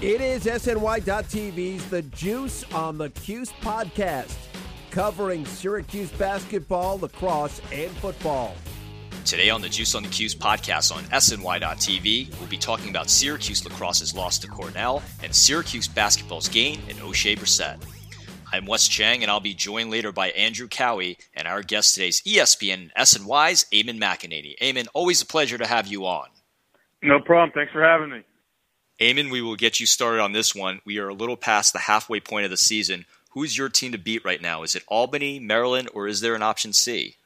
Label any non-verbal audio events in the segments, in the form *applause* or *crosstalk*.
It is SNY.TV's The Juice on the Cuse podcast, covering Syracuse basketball, lacrosse, and football. Today on the Juice on the Cuse podcast on SNY.TV, we'll be talking about Syracuse lacrosse's loss to Cornell and Syracuse basketball's gain in Oshae Brissett. I'm Wes Cheng, and I'll be joined later by Andrew Kouwe and our guest today's ESPN SNY's Eamon McAnaney. Eamon, always a pleasure to have you on. No problem. Thanks for having me. Eamon, we will get you started on this one. We are a little past the halfway point of the season. Who's your team to beat right now? Is it Albany, Maryland, or is there an option C?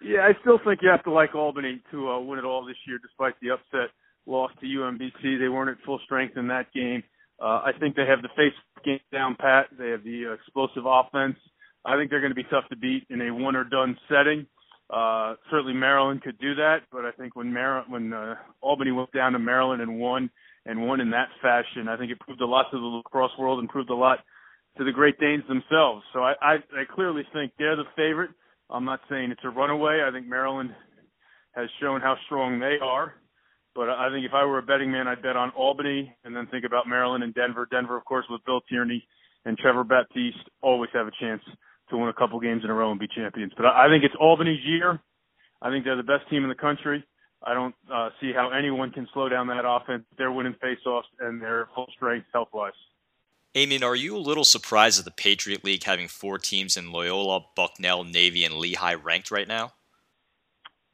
Yeah, I still think you have to like Albany to uh, win it all this year, despite the upset loss to UMBC. They weren't at full strength in that game. Uh, I think they have the face game down pat. They have the uh, explosive offense. I think they're going to be tough to beat in a one or done setting. Uh, certainly Maryland could do that, but I think when Mar- when uh, Albany went down to Maryland and won, and won in that fashion. I think it proved a lot to the lacrosse world and proved a lot to the Great Danes themselves. So I, I, I clearly think they're the favorite. I'm not saying it's a runaway. I think Maryland has shown how strong they are. But I think if I were a betting man, I'd bet on Albany and then think about Maryland and Denver. Denver, of course, with Bill Tierney and Trevor Baptiste, always have a chance to win a couple games in a row and be champions. But I think it's Albany's year. I think they're the best team in the country. I don't uh, see how anyone can slow down that offense. They're winning faceoffs and they're full strength health wise. Eamon, are you a little surprised at the Patriot League having four teams in Loyola, Bucknell, Navy, and Lehigh ranked right now?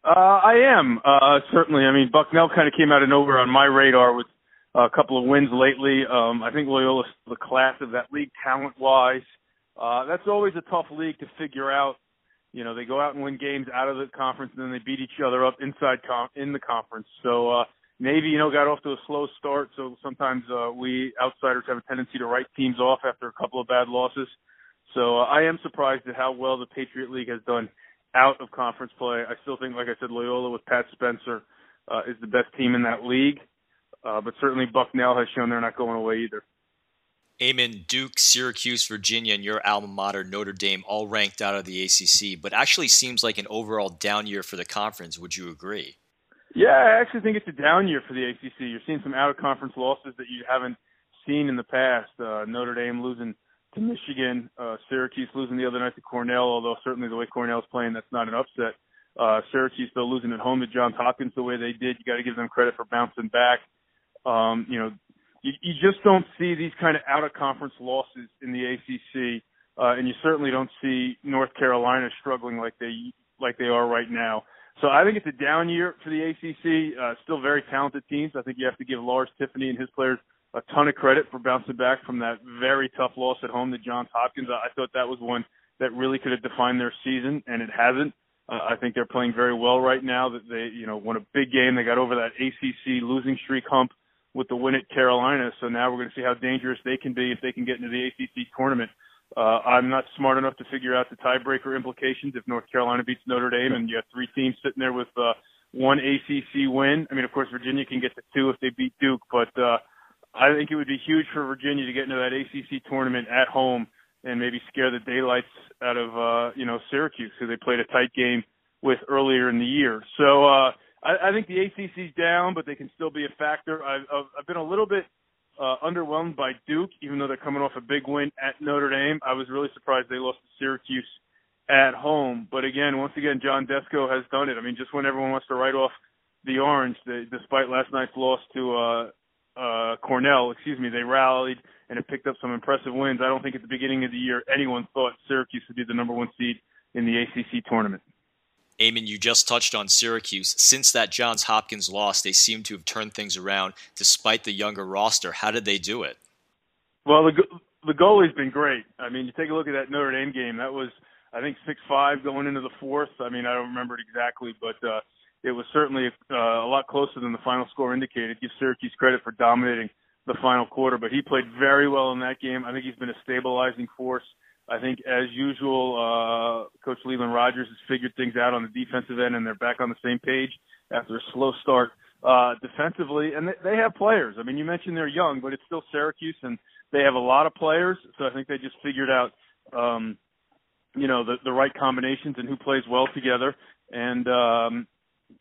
Uh, I am uh, certainly. I mean, Bucknell kind of came out of nowhere on my radar with a couple of wins lately. Um, I think Loyola's the class of that league talent wise. Uh, that's always a tough league to figure out you know they go out and win games out of the conference and then they beat each other up inside com- in the conference so uh Navy, you know, got off to a slow start, so sometimes uh, we outsiders have a tendency to write teams off after a couple of bad losses. So uh, I am surprised at how well the Patriot League has done out of conference play. I still think, like I said, Loyola with Pat Spencer uh, is the best team in that league, uh, but certainly Bucknell has shown they're not going away either. Eamon. Duke, Syracuse, Virginia, and your alma mater, Notre Dame, all ranked out of the ACC, but actually seems like an overall down year for the conference. Would you agree? Yeah, I actually think it's a down year for the ACC. You're seeing some out of conference losses that you haven't seen in the past. Uh, Notre Dame losing to Michigan, uh, Syracuse losing the other night to Cornell, although certainly the way Cornell's playing, that's not an upset. Uh, Syracuse though losing at home to Johns Hopkins the way they did, you got to give them credit for bouncing back. Um, you know, you, you just don't see these kind of out of conference losses in the ACC, uh, and you certainly don't see North Carolina struggling like they like they are right now. So I think it's a down year for the ACC. Uh, still very talented teams. I think you have to give Lars Tiffany and his players a ton of credit for bouncing back from that very tough loss at home to Johns Hopkins. I thought that was one that really could have defined their season, and it hasn't. Uh, I think they're playing very well right now. That they, you know, won a big game. They got over that ACC losing streak hump with the win at Carolina. So now we're going to see how dangerous they can be if they can get into the ACC tournament. Uh, I'm not smart enough to figure out the tiebreaker implications if North Carolina beats Notre Dame and you have three teams sitting there with uh, one ACC win. I mean, of course, Virginia can get to two if they beat Duke, but uh, I think it would be huge for Virginia to get into that ACC tournament at home and maybe scare the daylights out of uh, you know Syracuse, who they played a tight game with earlier in the year. So uh, I, I think the ACC's down, but they can still be a factor. I've, I've been a little bit uh, underwhelmed by Duke, even though they're coming off a big win at Notre Dame. I was really surprised they lost to Syracuse at home. But again, once again, John Desko has done it. I mean, just when everyone wants to write off the Orange, they, despite last night's loss to uh, uh, Cornell, excuse me, they rallied and have picked up some impressive wins. I don't think at the beginning of the year anyone thought Syracuse would be the number one seed in the ACC tournament. Eamon, you just touched on Syracuse. Since that Johns Hopkins loss, they seem to have turned things around despite the younger roster. How did they do it? Well, the the goalie's been great. I mean, you take a look at that Notre Dame game. That was, I think, six five going into the fourth. I mean, I don't remember it exactly, but uh, it was certainly uh, a lot closer than the final score indicated. Give Syracuse credit for dominating the final quarter, but he played very well in that game. I think he's been a stabilizing force. I think, as usual, uh, Coach Lelan Rogers has figured things out on the defensive end, and they're back on the same page after a slow start uh, defensively. And they, they have players. I mean, you mentioned they're young, but it's still Syracuse, and they have a lot of players. So I think they just figured out, um, you know, the, the right combinations and who plays well together. And um,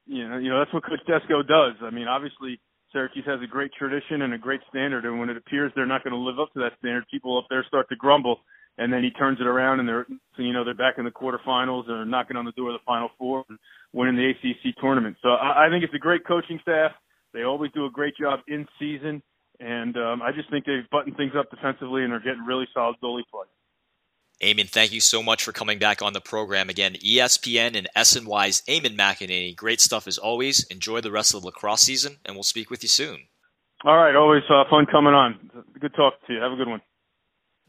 you know, you know that's what Coach Desko does. I mean, obviously Syracuse has a great tradition and a great standard, and when it appears they're not going to live up to that standard, people up there start to grumble, and then he turns it around, and they're, you know, they're back in the quarterfinals or knocking on the door of the Final Four, and winning the ACC tournament. So I, I think it's a great coaching staff. They always do a great job in season, and um, I just think they've buttoned things up defensively, and they're getting really solid goalie play. Eamon, thank you so much for coming back on the program again. ESPN and SNY's Eamon McAnaney. Great stuff as always. Enjoy the rest of the lacrosse season, and we'll speak with you soon. All right, always uh, fun coming on. Good talk to you. Have a good one.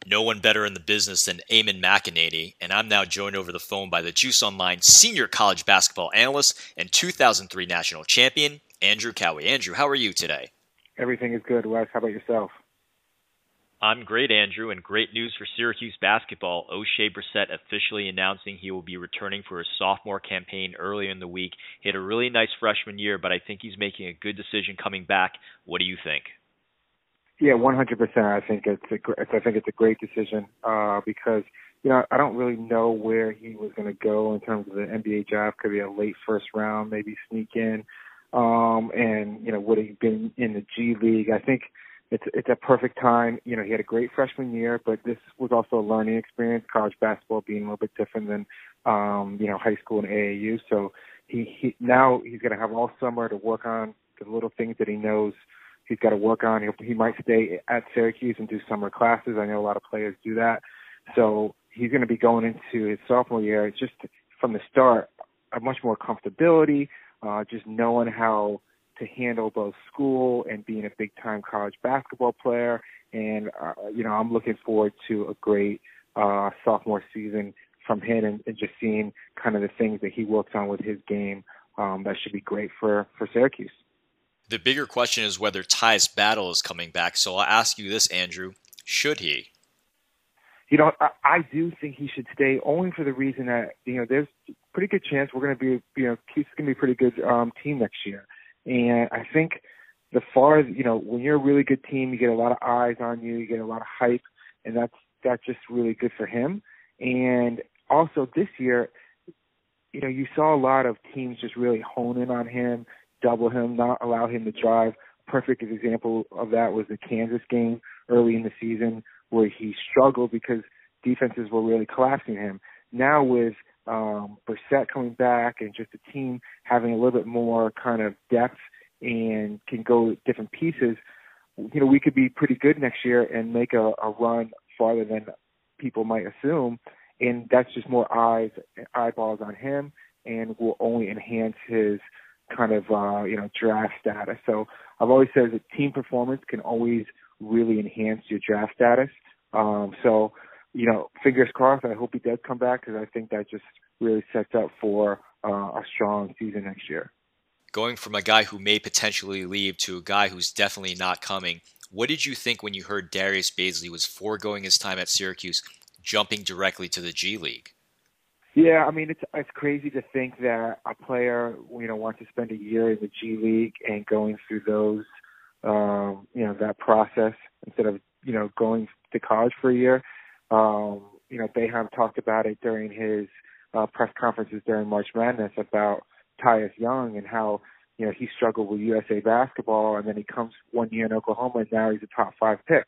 No one better in the business than Eamon McAnaney, and I'm now joined over the phone by the Juice Online senior college basketball analyst and 2003 national champion, Andrew Kouwe. Andrew, how are you today? Everything is good, Wes. How about yourself? I'm great, Andrew, and great news for Syracuse basketball. Oshae Brissett officially announcing he will be returning for his sophomore campaign earlier in the week. He had a really nice freshman year, but I think he's making a good decision coming back. What do you think? Yeah, 100%. I think it's a, I think it's a great decision uh, because you know I don't really know where he was going to go in terms of the NBA draft. Could be a late first round, maybe sneak in, um, and you know would he been in the G League? I think it's it's a perfect time. You know, he had a great freshman year, but this was also a learning experience. College basketball being a little bit different than um, you know high school and AAU. So he, he now he's going to have all summer to work on the little things that he knows he's got to work on. He'll, he might stay at Syracuse and do summer classes. I know a lot of players do that. So he's going to be going into his sophomore year just from the start a much more comfortability, uh, just knowing how to handle both school and being a big time college basketball player. And, uh, you know, I'm looking forward to a great uh, sophomore season from him and, and just seeing kind of the things that he works on with his game. Um, that should be great for, for Syracuse. The bigger question is whether Tyus Battle is coming back. So I'll ask you this, Andrew. Should he? You know, I, I do think he should stay only for the reason that, you know, there's pretty good chance we're going to be, you know, Cuse going to be a pretty good um, team next year. And I think the far, you know, when you're a really good team, you get a lot of eyes on you, you get a lot of hype, and that's that's just really good for him. And also this year, you know, you saw a lot of teams just really hone in on him, double him, not allow him to drive. Perfect example of that was the Kansas game early in the season where he struggled because defenses were really collapsing him. Now with um, Brissett coming back and just the team having a little bit more kind of depth and can go different pieces, you know, we could be pretty good next year and make a, a run farther than people might assume. And that's just more eyes, eyeballs on him and will only enhance his kind of, uh, you know, draft status. So I've always said that team performance can always really enhance your draft status. Um, so you know, fingers crossed. I hope he does come back because I think that just really sets up for uh, a strong season next year. Going from a guy who may potentially leave to a guy who's definitely not coming, what did you think when you heard Darius Bazley was foregoing his time at Syracuse, jumping directly to the G League? Yeah, I mean it's it's crazy to think that a player you know wants to spend a year in the G League and going through those um, you know that process instead of you know going to college for a year. Um, you know, Boeheim talked about it during his uh, press conferences during March Madness about Tyus Young and how you know he struggled with USA basketball, and then he comes one year in Oklahoma, and now he's a top five pick.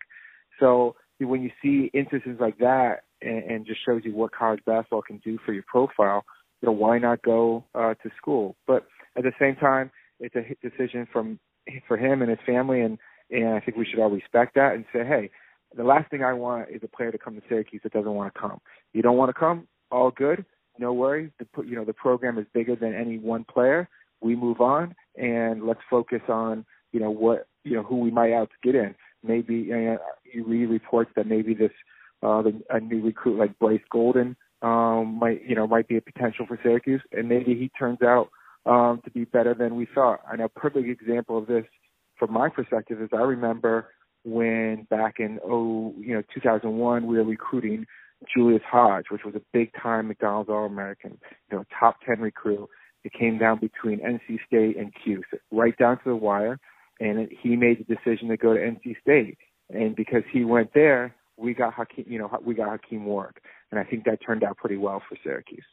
So when you see instances like that, and, and just shows you what college basketball can do for your profile, you know, why not go uh, to school? But at the same time, it's a decision from for him and his family, and and I think we should all respect that and say, hey, the last thing I want is a player to come to Syracuse that doesn't want to come. You don't want to come, all good, no worries. The you know the program is bigger than any one player. We move on and let's focus on you know what you know who we might out to get in. Maybe you read reports that maybe this uh, the, a new recruit like Bryce Golden um, might you know might be a potential for Syracuse, and maybe he turns out um, to be better than we thought. Know a perfect example of this from my perspective is I remember when back in oh you know 2001 we were recruiting Julius Hodge, which was a big time McDonald's All American, you know top 10 recruit. It came down between NC State and Cuse, right down to the wire, and it, he made the decision to go to NC State. And because he went there, we got Hakim, you know, we got Hakim Warrick, and I think that turned out pretty well for Syracuse.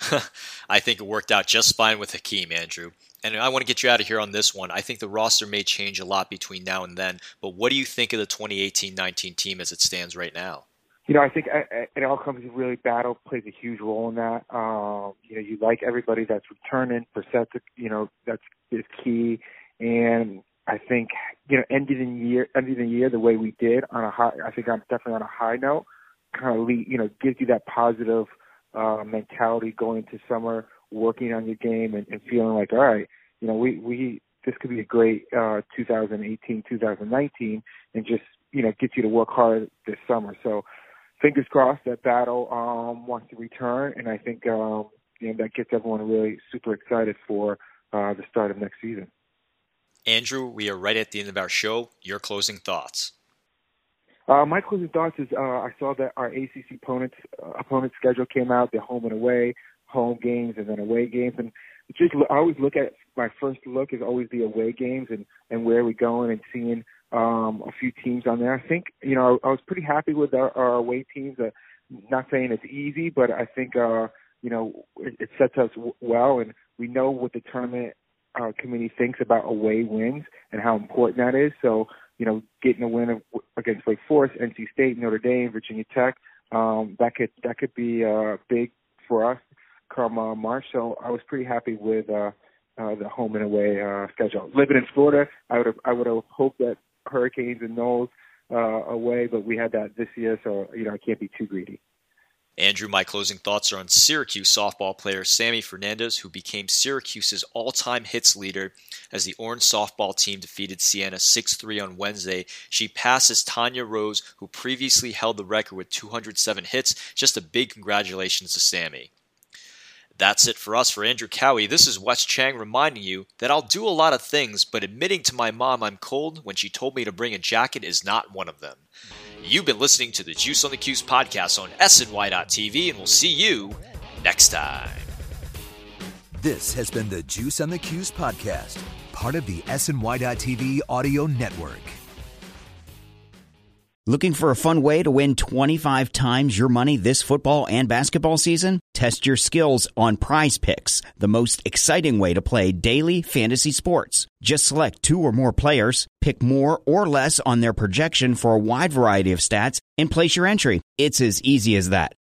*laughs* I think it worked out just fine with Hakim, Andrew. And I want to get you out of here on this one. I think the roster may change a lot between now and then, but what do you think of the 2018 19 team as it stands right now? You know, I think uh, uh, it all comes really battle plays a huge role in that. Um, you know, you like everybody that's returning. Brissett, you know, that's is key. And I think you know, ending the year, ending the year the way we did on a high. I think I'm definitely on a high note. Kind of, lead, you know, gives you that positive uh, mentality going into summer, working on your game, and, and feeling like, all right, you know, we we this could be a great uh, 2018, 2019, and just you know, get you to work hard this summer. So, fingers crossed that battle um, wants to return, and I think um, you know that gets everyone really super excited for uh, the start of next season. Andrew, we are right at the end of our show. Your closing thoughts. Uh, my closing thoughts is uh, I saw that our ACC opponents uh, opponent schedule came out. They're home and away, home games and then away games, and just I always look at my first look is always the away games and and where we're going and seeing um, a few teams on there. I think you know I was pretty happy with our, our away teams. Uh, not saying it's easy, but I think uh, you know it, it sets us w- well, and we know what the tournament uh, committee thinks about away wins and how important that is. So, you know, getting a win against Wake Forest, NC State, Notre Dame, Virginia Tech, um, that could that could be uh, big for us come uh, March. So I was pretty happy with uh, uh, the home and away uh, schedule. Living in Florida, I would I would have hoped that Hurricanes and Noles uh, away, but we had that this year, so you know I can't be too greedy. Andrew, my closing thoughts are on Syracuse softball player Sammy Fernandez, who became Syracuse's all time hits leader as the Orange softball team defeated Siena 6 3 on Wednesday. She passes Tanya Rose, who previously held the record with 207 hits. Just a big congratulations to Sammy. That's it for us for Andrew Kouwe. This is Wes Cheng reminding you that I'll do a lot of things, but admitting to my mom I'm cold when she told me to bring a jacket is not one of them. You've been listening to the Juice on the Cuse podcast on SNY.TV, and we'll see you next time. This has been the Juice on the Cuse podcast, part of the SNY.TV audio network. Looking for a fun way to win 25 times your money this football and basketball season? Test your skills on prize picks, the most exciting way to play daily fantasy sports. Just select two or more players, pick more or less on their projection for a wide variety of stats, and place your entry. It's as easy as that.